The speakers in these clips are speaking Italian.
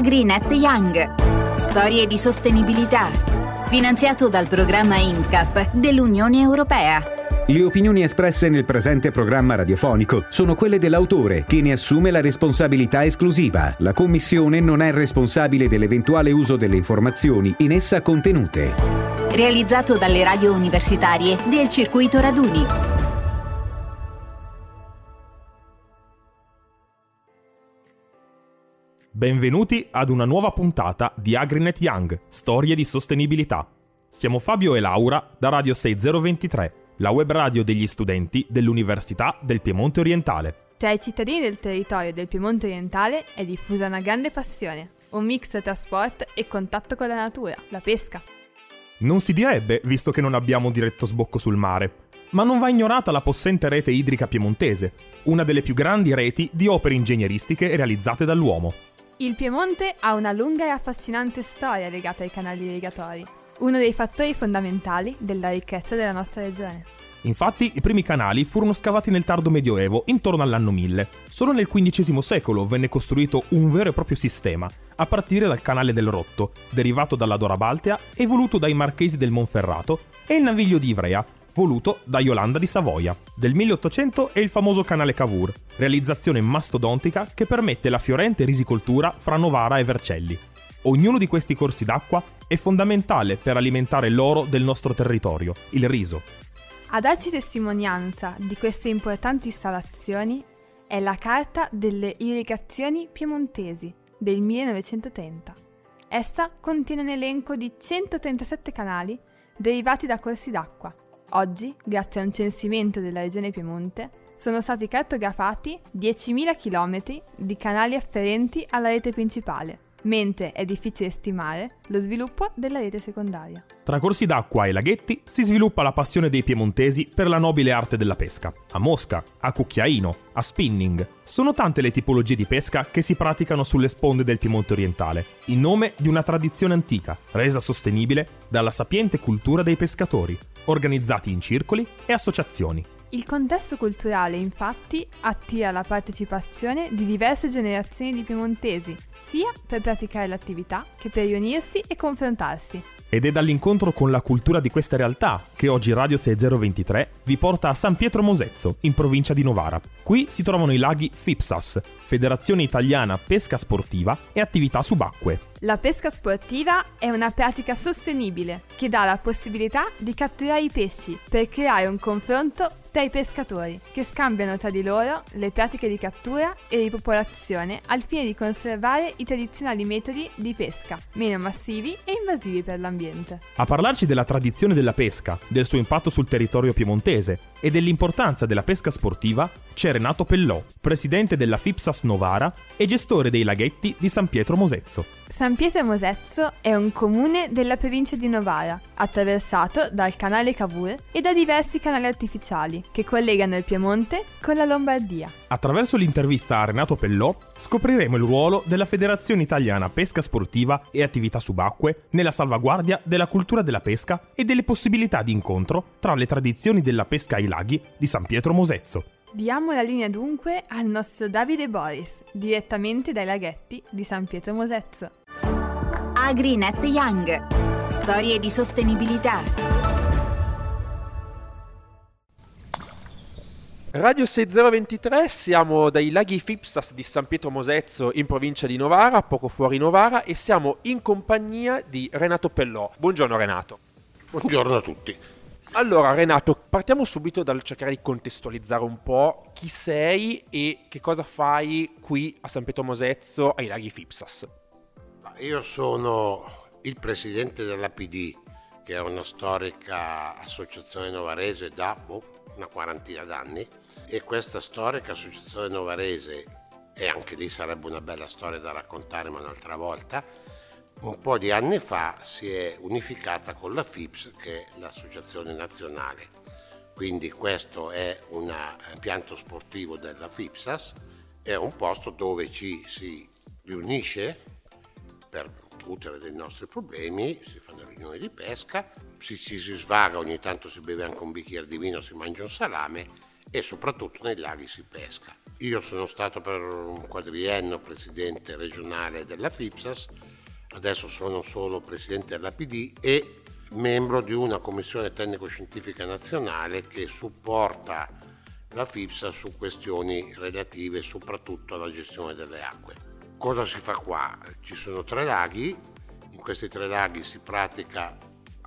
AgriNet Young. Storie di sostenibilità. Finanziato dal programma INCAP dell'Unione Europea. Le opinioni espresse nel presente programma radiofonico sono quelle dell'autore, che ne assume la responsabilità esclusiva. La Commissione non è responsabile dell'eventuale uso delle informazioni in essa contenute. Realizzato dalle radio universitarie del circuito Raduni. Benvenuti ad una nuova puntata di AgriNet Young, Storie di sostenibilità. Siamo Fabio e Laura da Radio 6023, la web radio degli studenti dell'Università del Piemonte Orientale. Tra i cittadini del territorio del Piemonte Orientale è diffusa una grande passione, un mix tra sport e contatto con la natura, la pesca. Non si direbbe, visto che non abbiamo diretto sbocco sul mare, ma non va ignorata la possente rete idrica piemontese, una delle più grandi reti di opere ingegneristiche realizzate dall'uomo. Il Piemonte ha una lunga e affascinante storia legata ai canali irrigatori, uno dei fattori fondamentali della ricchezza della nostra regione. Infatti, i primi canali furono scavati nel tardo Medioevo, intorno all'anno 1000. Solo nel XV secolo venne costruito un vero e proprio sistema, a partire dal canale del Rotto, derivato dalla Dora Baltea e voluto dai marchesi del Monferrato, e il naviglio di Ivrea, voluto da Yolanda di Savoia. Del 1800 è il famoso canale Cavour, realizzazione mastodontica che permette la fiorente risicoltura fra Novara e Vercelli. Ognuno di questi corsi d'acqua è fondamentale per alimentare l'oro del nostro territorio, il riso. A darci testimonianza di queste importanti installazioni è la Carta delle irrigazioni piemontesi del 1930. Essa contiene un elenco di 137 canali derivati da corsi d'acqua. Oggi, grazie a un censimento della regione Piemonte, sono stati cartografati 10.000 km di canali afferenti alla rete principale, mentre è difficile stimare lo sviluppo della rete secondaria. Tra corsi d'acqua e laghetti si sviluppa la passione dei piemontesi per la nobile arte della pesca. A mosca, a cucchiaino, a spinning. Sono tante le tipologie di pesca che si praticano sulle sponde del Piemonte orientale, in nome di una tradizione antica, resa sostenibile dalla sapiente cultura dei pescatori, organizzati in circoli e associazioni. Il contesto culturale, infatti, attira la partecipazione di diverse generazioni di piemontesi, sia per praticare l'attività che per riunirsi e confrontarsi. Ed è dall'incontro con la cultura di queste realtà che oggi Radio 6023 vi porta a San Pietro Mosezzo, in provincia di Novara. Qui si trovano i laghi FIPSAS, Federazione Italiana Pesca Sportiva e Attività Subacquee. La pesca sportiva è una pratica sostenibile che dà la possibilità di catturare i pesci per creare un confronto tra i pescatori che scambiano tra di loro le pratiche di cattura e ripopolazione al fine di conservare i tradizionali metodi di pesca, meno massivi e invasivi per l'ambiente. A parlarci della tradizione della pesca, del suo impatto sul territorio piemontese e dell'importanza della pesca sportiva c'è Renato Pellò, presidente della FIPSAS Novara e gestore dei laghetti di San Pietro Mosezzo. San Pietro Mosezzo è un comune della provincia di Novara, attraversato dal canale Cavour e da diversi canali artificiali che collegano il Piemonte con la Lombardia. Attraverso l'intervista a Renato Pellò scopriremo il ruolo della Federazione Italiana Pesca Sportiva e Attività Subacquee nella salvaguardia della cultura della pesca e delle possibilità di incontro tra le tradizioni della pesca ai laghi di San Pietro Mosezzo. Diamo la linea dunque al nostro Davide Boris, direttamente dai laghetti di San Pietro Mosezzo. AgriNet Young. Storie di sostenibilità. Radio 6023, siamo dai laghi Fipsas di San Pietro Mosezzo in provincia di Novara, poco fuori Novara, e siamo in compagnia di Renato Pellò. Buongiorno Renato. Buongiorno a tutti. Allora Renato, partiamo subito dal cercare di contestualizzare un po' chi sei e che cosa fai qui a San Pietro Mosezzo ai laghi Fipsas. Io sono il presidente della PD, che è una storica associazione novarese da boh, una quarantina d'anni e questa storica associazione novarese, e anche lì sarebbe una bella storia da raccontare ma un'altra volta, un po' di anni fa si è unificata con la FIPS che è l'associazione nazionale. Quindi questo è un impianto sportivo della FIPSAS, è un posto dove ci si riunisce per discutere dei nostri problemi, si fanno riunioni di pesca, si, si, si svaga, ogni tanto si beve anche un bicchiere di vino, si mangia un salame e soprattutto nei laghi si pesca. Io sono stato per un quadriennio presidente regionale della FIPSAS, adesso sono solo presidente della PD e membro di una commissione tecnico-scientifica nazionale che supporta la FIPSA su questioni relative soprattutto alla gestione delle acque. Cosa si fa qua? Ci sono tre laghi, in questi tre laghi si pratica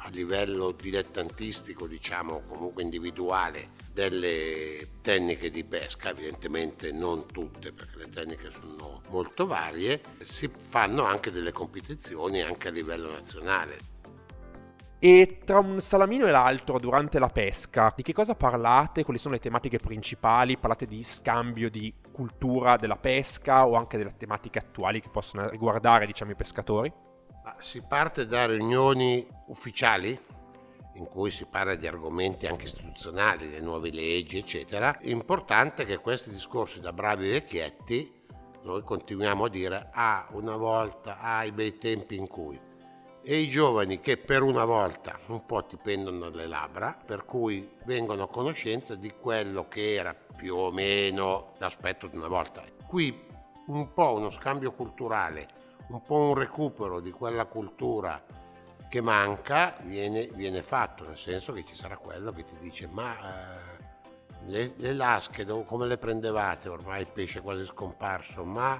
a livello dilettantistico, diciamo comunque individuale, delle tecniche di pesca, evidentemente non tutte perché le tecniche sono molto varie, si fanno anche delle competizioni anche a livello nazionale. E tra un salamino e l'altro durante la pesca, di che cosa parlate? Quali sono le tematiche principali? Parlate di scambio di cultura della pesca o anche delle tematiche attuali che possono riguardare diciamo, i pescatori? Si parte da riunioni ufficiali in cui si parla di argomenti anche istituzionali, le nuove leggi, eccetera. È importante che questi discorsi da bravi vecchietti noi continuiamo a dire ah, una volta, ah, i bei tempi in cui e i giovani che per una volta un po' ti pendono le labbra, per cui vengono a conoscenza di quello che era più o meno l'aspetto di una volta. Qui un po' uno scambio culturale, un po' un recupero di quella cultura che manca viene, viene fatto, nel senso che ci sarà quello che ti dice ma eh, le, le lasche come le prendevate? Ormai il pesce è quasi scomparso, ma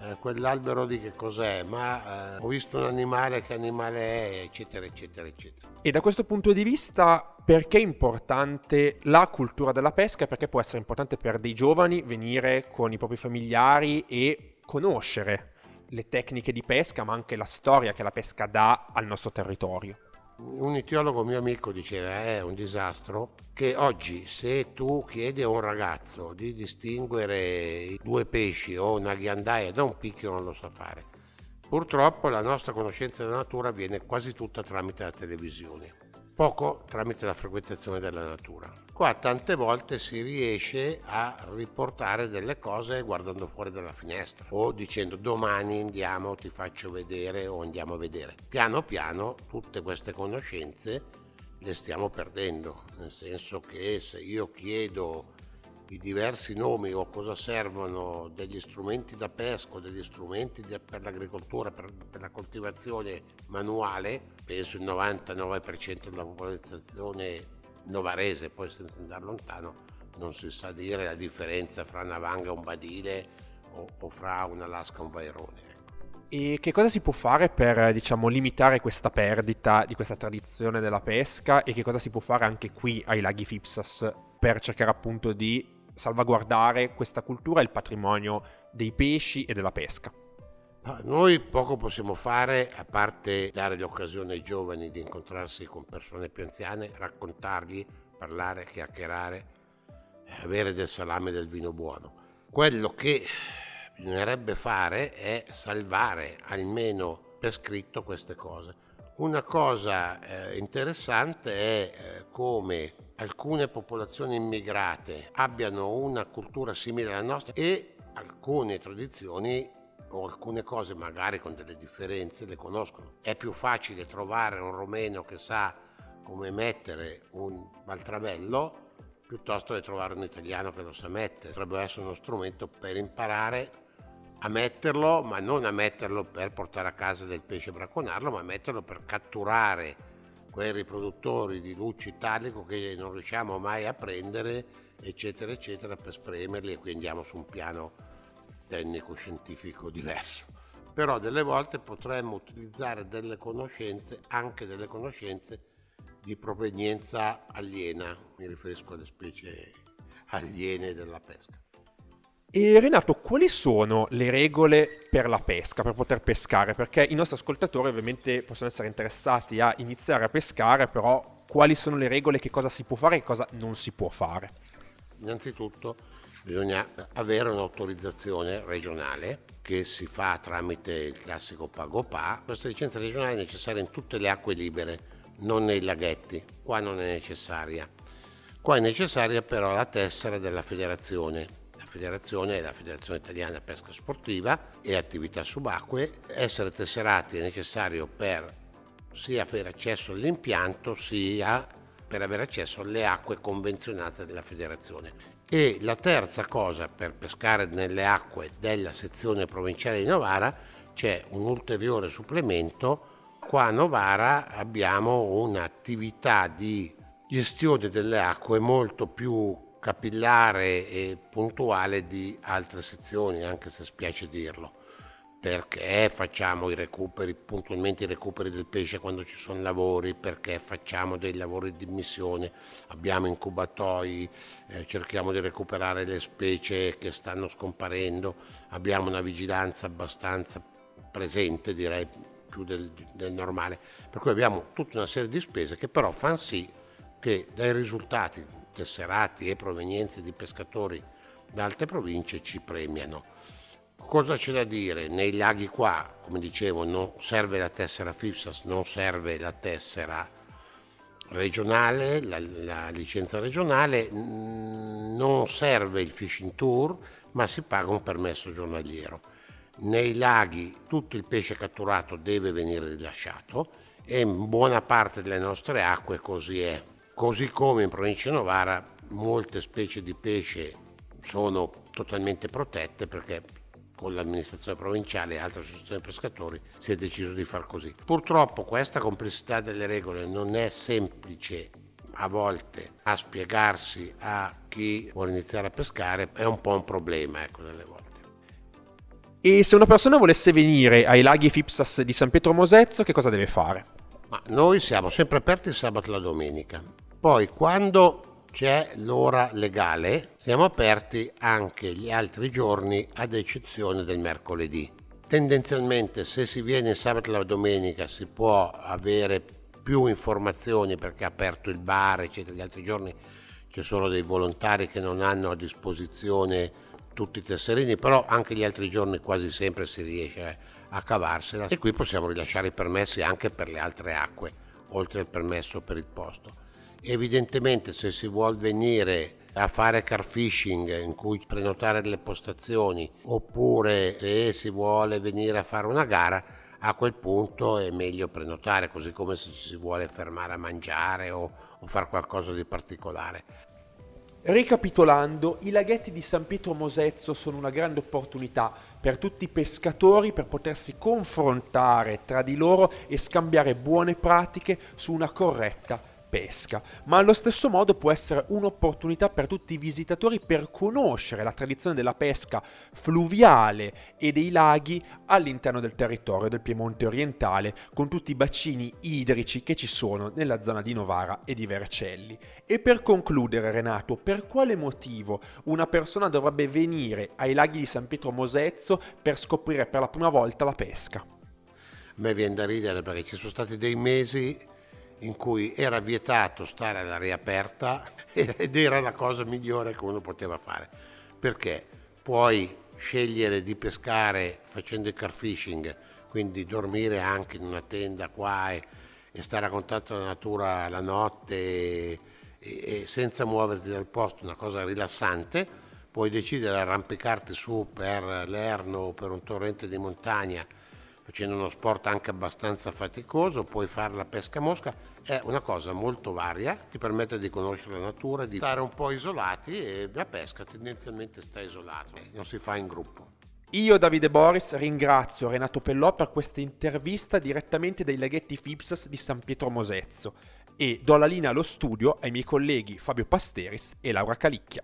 eh, quell'albero di che cos'è, ma eh, ho visto un animale, che animale è, eccetera, eccetera, eccetera. E da questo punto di vista, perché è importante la cultura della pesca? Perché può essere importante per dei giovani venire con i propri familiari e conoscere le tecniche di pesca, ma anche la storia che la pesca dà al nostro territorio un itiologo mio amico diceva è un disastro che oggi se tu chiedi a un ragazzo di distinguere due pesci o una ghiandaia da un picchio non lo sa fare. Purtroppo la nostra conoscenza della natura viene quasi tutta tramite la televisione poco tramite la frequentazione della natura. Qua tante volte si riesce a riportare delle cose guardando fuori dalla finestra o dicendo domani andiamo, ti faccio vedere o andiamo a vedere. Piano piano tutte queste conoscenze le stiamo perdendo, nel senso che se io chiedo i diversi nomi o cosa servono degli strumenti da pesco, degli strumenti per l'agricoltura, per, per, la coltivazione manuale, penso il 99% della popolazione novarese, poi senza andare lontano, non si sa dire la differenza fra una vanga e un badile o, o fra una lasca e un vairone. Ecco. E che cosa si può fare per diciamo, limitare questa perdita di questa tradizione della pesca e che cosa si può fare anche qui ai laghi Fipsas per cercare appunto di salvaguardare questa cultura e il patrimonio dei pesci e della pesca. Noi poco possiamo fare a parte dare l'occasione ai giovani di incontrarsi con persone più anziane, raccontargli, parlare, chiacchierare, avere del salame e del vino buono. Quello che bisognerebbe fare è salvare almeno per scritto queste cose. Una cosa eh, interessante è eh, come alcune popolazioni immigrate abbiano una cultura simile alla nostra e alcune tradizioni o alcune cose magari con delle differenze le conoscono. È più facile trovare un romeno che sa come mettere un baltravello piuttosto che trovare un italiano che lo sa mettere. Potrebbe essere uno strumento per imparare a metterlo, ma non a metterlo per portare a casa del pesce e bracconarlo, ma a metterlo per catturare quei riproduttori di luce italico che non riusciamo mai a prendere, eccetera, eccetera, per spremerli e qui andiamo su un piano tecnico-scientifico diverso. Però delle volte potremmo utilizzare delle conoscenze, anche delle conoscenze di provenienza aliena, mi riferisco alle specie aliene della pesca. E Renato, quali sono le regole per la pesca, per poter pescare? Perché i nostri ascoltatori ovviamente possono essere interessati a iniziare a pescare, però quali sono le regole, che cosa si può fare e cosa non si può fare? Innanzitutto bisogna avere un'autorizzazione regionale che si fa tramite il classico PagoPA. Questa licenza regionale è necessaria in tutte le acque libere, non nei laghetti. Qua non è necessaria. Qua è necessaria però la tessera della federazione federazione è la Federazione Italiana Pesca Sportiva e Attività Subacquee. Essere tesserati è necessario per sia avere accesso all'impianto sia per avere accesso alle acque convenzionate della federazione. E la terza cosa per pescare nelle acque della sezione provinciale di Novara c'è un ulteriore supplemento. Qua a Novara abbiamo un'attività di gestione delle acque molto più capillare e puntuale di altre sezioni, anche se spiace dirlo. Perché facciamo i recuperi, puntualmente i recuperi del pesce quando ci sono lavori, perché facciamo dei lavori di missione, abbiamo incubatoi, eh, cerchiamo di recuperare le specie che stanno scomparendo, abbiamo una vigilanza abbastanza presente, direi più del, del normale, per cui abbiamo tutta una serie di spese che però fanno sì che dai risultati tesserati e provenienze di pescatori da altre province ci premiano. Cosa c'è da dire? Nei laghi qua, come dicevo, non serve la tessera FIPSAS, non serve la tessera regionale, la, la licenza regionale, non serve il fishing tour, ma si paga un permesso giornaliero. Nei laghi tutto il pesce catturato deve venire rilasciato e in buona parte delle nostre acque così è. Così come in provincia di Novara molte specie di pesce sono totalmente protette perché con l'amministrazione provinciale e altre associazioni pescatori si è deciso di far così. Purtroppo questa complessità delle regole non è semplice a volte a spiegarsi a chi vuole iniziare a pescare, è un po' un problema, ecco, delle volte. E se una persona volesse venire ai laghi Fipsas di San Pietro Mosezzo, che cosa deve fare? Ma noi siamo sempre aperti il sabato e la domenica. Poi quando c'è l'ora legale, siamo aperti anche gli altri giorni ad eccezione del mercoledì. Tendenzialmente se si viene il sabato e la domenica si può avere più informazioni perché è aperto il bar, eccetera. Gli altri giorni c'è solo dei volontari che non hanno a disposizione tutti i tesserini, però anche gli altri giorni quasi sempre si riesce a cavarsela e qui possiamo rilasciare i permessi anche per le altre acque, oltre al permesso per il posto. Evidentemente se si vuole venire a fare car fishing in cui prenotare delle postazioni oppure se si vuole venire a fare una gara a quel punto è meglio prenotare così come se ci si vuole fermare a mangiare o, o fare qualcosa di particolare. Ricapitolando, i laghetti di San Pietro Mosezzo sono una grande opportunità per tutti i pescatori per potersi confrontare tra di loro e scambiare buone pratiche su una corretta pesca, ma allo stesso modo può essere un'opportunità per tutti i visitatori per conoscere la tradizione della pesca fluviale e dei laghi all'interno del territorio del Piemonte orientale, con tutti i bacini idrici che ci sono nella zona di Novara e di Vercelli. E per concludere, Renato, per quale motivo una persona dovrebbe venire ai laghi di San Pietro Mosezzo per scoprire per la prima volta la pesca? A me viene da ridere perché ci sono stati dei mesi in cui era vietato stare all'aria aperta ed era la cosa migliore che uno poteva fare, perché puoi scegliere di pescare facendo il car fishing, quindi dormire anche in una tenda qua e, e stare a contatto con la natura la notte e, e, senza muoverti dal posto, una cosa rilassante, puoi decidere di arrampicarti su per l'Erno o per un torrente di montagna facendo uno sport anche abbastanza faticoso, puoi fare la pesca mosca, è una cosa molto varia, ti permette di conoscere la natura, di stare un po' isolati e la pesca tendenzialmente sta isolato, non si fa in gruppo. Io, Davide Boris, ringrazio Renato Pellò per questa intervista direttamente dai laghetti Fipsas di San Pietro Mosezzo e do la linea allo studio ai miei colleghi Fabio Pasteris e Laura Calicchia.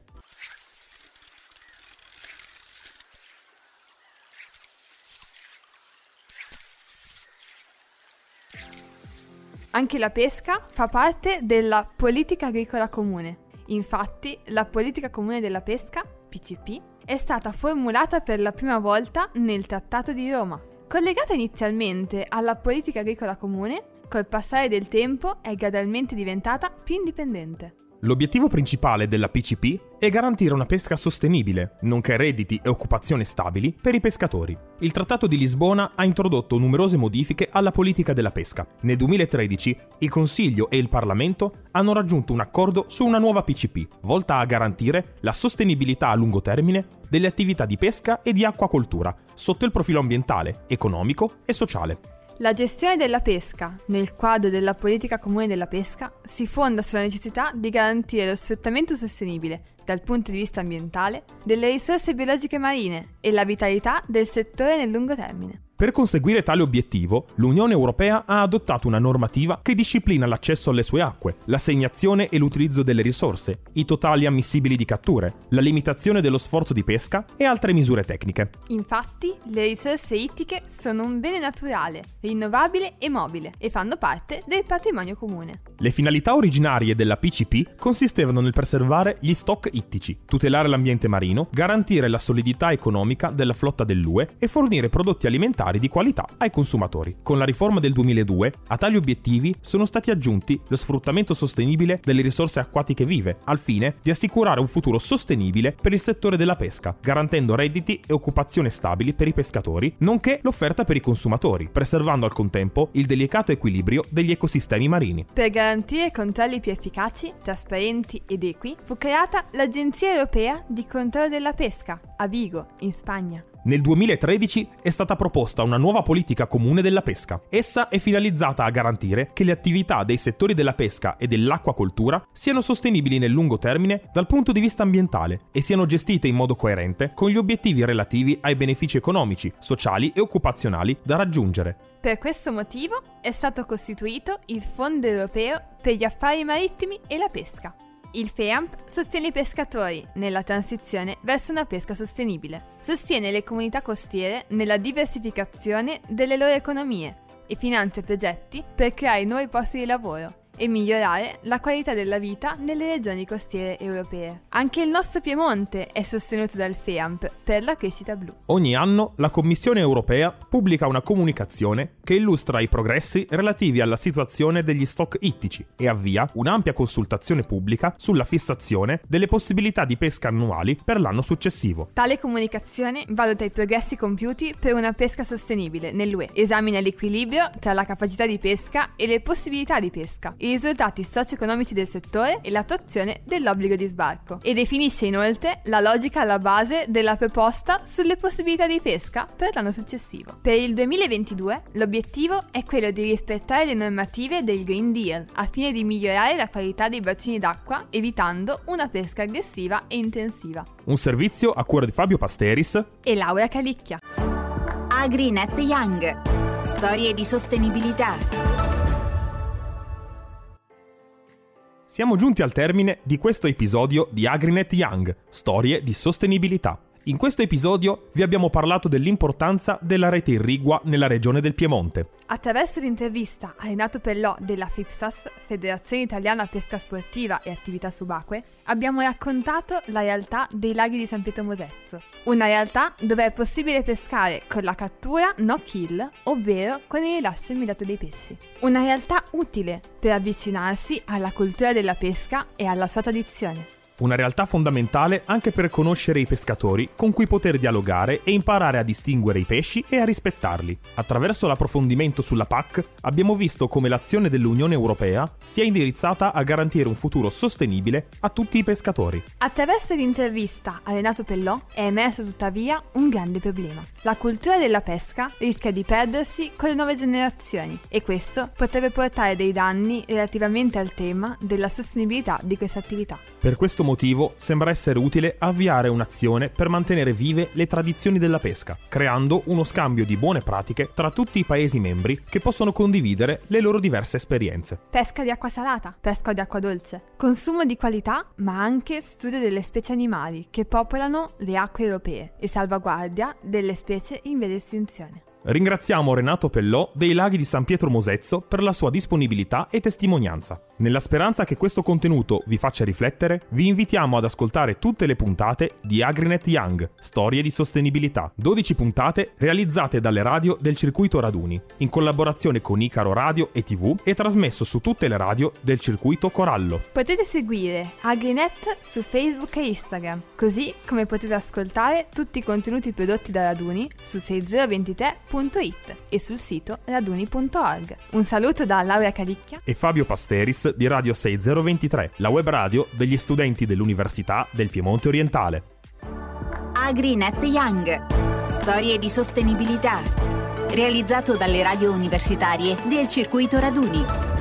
Anche la pesca fa parte della politica agricola comune. Infatti, la politica comune della pesca, PCP, è stata formulata per la prima volta nel Trattato di Roma. Collegata inizialmente alla politica agricola comune, col passare del tempo è gradualmente diventata più indipendente. L'obiettivo principale della PCP è garantire una pesca sostenibile, nonché redditi e occupazione stabili per i pescatori. Il Trattato di Lisbona ha introdotto numerose modifiche alla politica della pesca. Nel 2013 il Consiglio e il Parlamento hanno raggiunto un accordo su una nuova PCP, volta a garantire la sostenibilità a lungo termine delle attività di pesca e di acquacoltura, sotto il profilo ambientale, economico e sociale. La gestione della pesca, nel quadro della politica comune della pesca, si fonda sulla necessità di garantire lo sfruttamento sostenibile, dal punto di vista ambientale, delle risorse biologiche marine e la vitalità del settore nel lungo termine. Per conseguire tale obiettivo, l'Unione Europea ha adottato una normativa che disciplina l'accesso alle sue acque, l'assegnazione e l'utilizzo delle risorse, i totali ammissibili di catture, la limitazione dello sforzo di pesca e altre misure tecniche. Infatti, le risorse ittiche sono un bene naturale, rinnovabile e mobile e fanno parte del patrimonio comune. Le finalità originarie della PCP consistevano nel preservare gli stock ittici, tutelare l'ambiente marino, garantire la solidità economica della flotta dell'UE e fornire prodotti alimentari alimentari di qualità ai consumatori. Con la riforma del 2002, a tali obiettivi sono stati aggiunti lo sfruttamento sostenibile delle risorse acquatiche vive, al fine di assicurare un futuro sostenibile per il settore della pesca, garantendo redditi e occupazione stabili per i pescatori, nonché l'offerta per i consumatori, preservando al contempo il delicato equilibrio degli ecosistemi marini. Per garantire controlli più efficaci, trasparenti ed equi, fu creata l'Agenzia Europea di Controllo della Pesca, a Vigo, in Spagna. Nel 2013 è stata proposta una nuova politica comune della pesca. Essa è finalizzata a garantire che le attività dei settori della pesca e dell'acquacoltura siano sostenibili nel lungo termine dal punto di vista ambientale e siano gestite in modo coerente con gli obiettivi relativi ai benefici economici, sociali e occupazionali da raggiungere. Per questo motivo è stato costituito il Fondo europeo per gli affari marittimi e la pesca. Il FEAMP sostiene i pescatori nella transizione verso una pesca sostenibile, sostiene le comunità costiere nella diversificazione delle loro economie e finanzia progetti per creare nuovi posti di lavoro e migliorare la qualità della vita nelle regioni costiere europee. Anche il nostro Piemonte è sostenuto dal FEAMP per la crescita blu. Ogni anno la Commissione europea pubblica una comunicazione che illustra i progressi relativi alla situazione degli stock ittici e avvia un'ampia consultazione pubblica sulla fissazione delle possibilità di pesca annuali per l'anno successivo. Tale comunicazione valuta i progressi compiuti per una pesca sostenibile nell'UE, esamina l'equilibrio tra la capacità di pesca e le possibilità di pesca, i risultati socio-economici del settore e l'attuazione dell'obbligo di sbarco e definisce inoltre la logica alla base della proposta sulle possibilità di pesca per l'anno successivo. Per il 2022 l'obiettivo è quello di rispettare le normative del Green Deal a fine di migliorare la qualità dei bacini d'acqua evitando una pesca aggressiva e intensiva. Un servizio a cura di Fabio Pasteris e Laura Calicchia. AgriNet Young. Storie di sostenibilità. Siamo giunti al termine di questo episodio di Agrinet Young, storie di sostenibilità. In questo episodio vi abbiamo parlato dell'importanza della rete irrigua nella regione del Piemonte. Attraverso l'intervista a Renato Pellò della FIPSAS, Federazione Italiana Pesca Sportiva e Attività Subacquee, abbiamo raccontato la realtà dei laghi di San Pietro Mosezzo. Una realtà dove è possibile pescare con la cattura no kill, ovvero con il rilascio immediato dei pesci. Una realtà utile per avvicinarsi alla cultura della pesca e alla sua tradizione una realtà fondamentale anche per conoscere i pescatori con cui poter dialogare e imparare a distinguere i pesci e a rispettarli. Attraverso l'approfondimento sulla PAC abbiamo visto come l'azione dell'Unione Europea sia indirizzata a garantire un futuro sostenibile a tutti i pescatori. Attraverso l'intervista a Renato Pellò è emerso tuttavia un grande problema. La cultura della pesca rischia di perdersi con le nuove generazioni e questo potrebbe portare dei danni relativamente al tema della sostenibilità di questa attività. Per questo motivo sembra essere utile avviare un'azione per mantenere vive le tradizioni della pesca, creando uno scambio di buone pratiche tra tutti i Paesi membri che possono condividere le loro diverse esperienze. Pesca di acqua salata, pesca di acqua dolce, consumo di qualità, ma anche studio delle specie animali che popolano le acque europee e salvaguardia delle specie in via di estinzione. Ringraziamo Renato Pellò dei Laghi di San Pietro Mosezzo per la sua disponibilità e testimonianza. Nella speranza che questo contenuto vi faccia riflettere, vi invitiamo ad ascoltare tutte le puntate di Agrinet Young, Storie di Sostenibilità. 12 puntate realizzate dalle radio del circuito Raduni, in collaborazione con Icaro Radio e TV e trasmesso su tutte le radio del circuito Corallo. Potete seguire Agrinet su Facebook e Instagram, così come potete ascoltare tutti i contenuti prodotti da Raduni su 6023.it e sul sito raduni.org. Un saluto da Laura Calicchia e Fabio Pasteris di Radio 6023, la web radio degli studenti dell'Università del Piemonte Orientale. AgriNet Young. Storie di sostenibilità. realizzato dalle radio universitarie del circuito Raduni.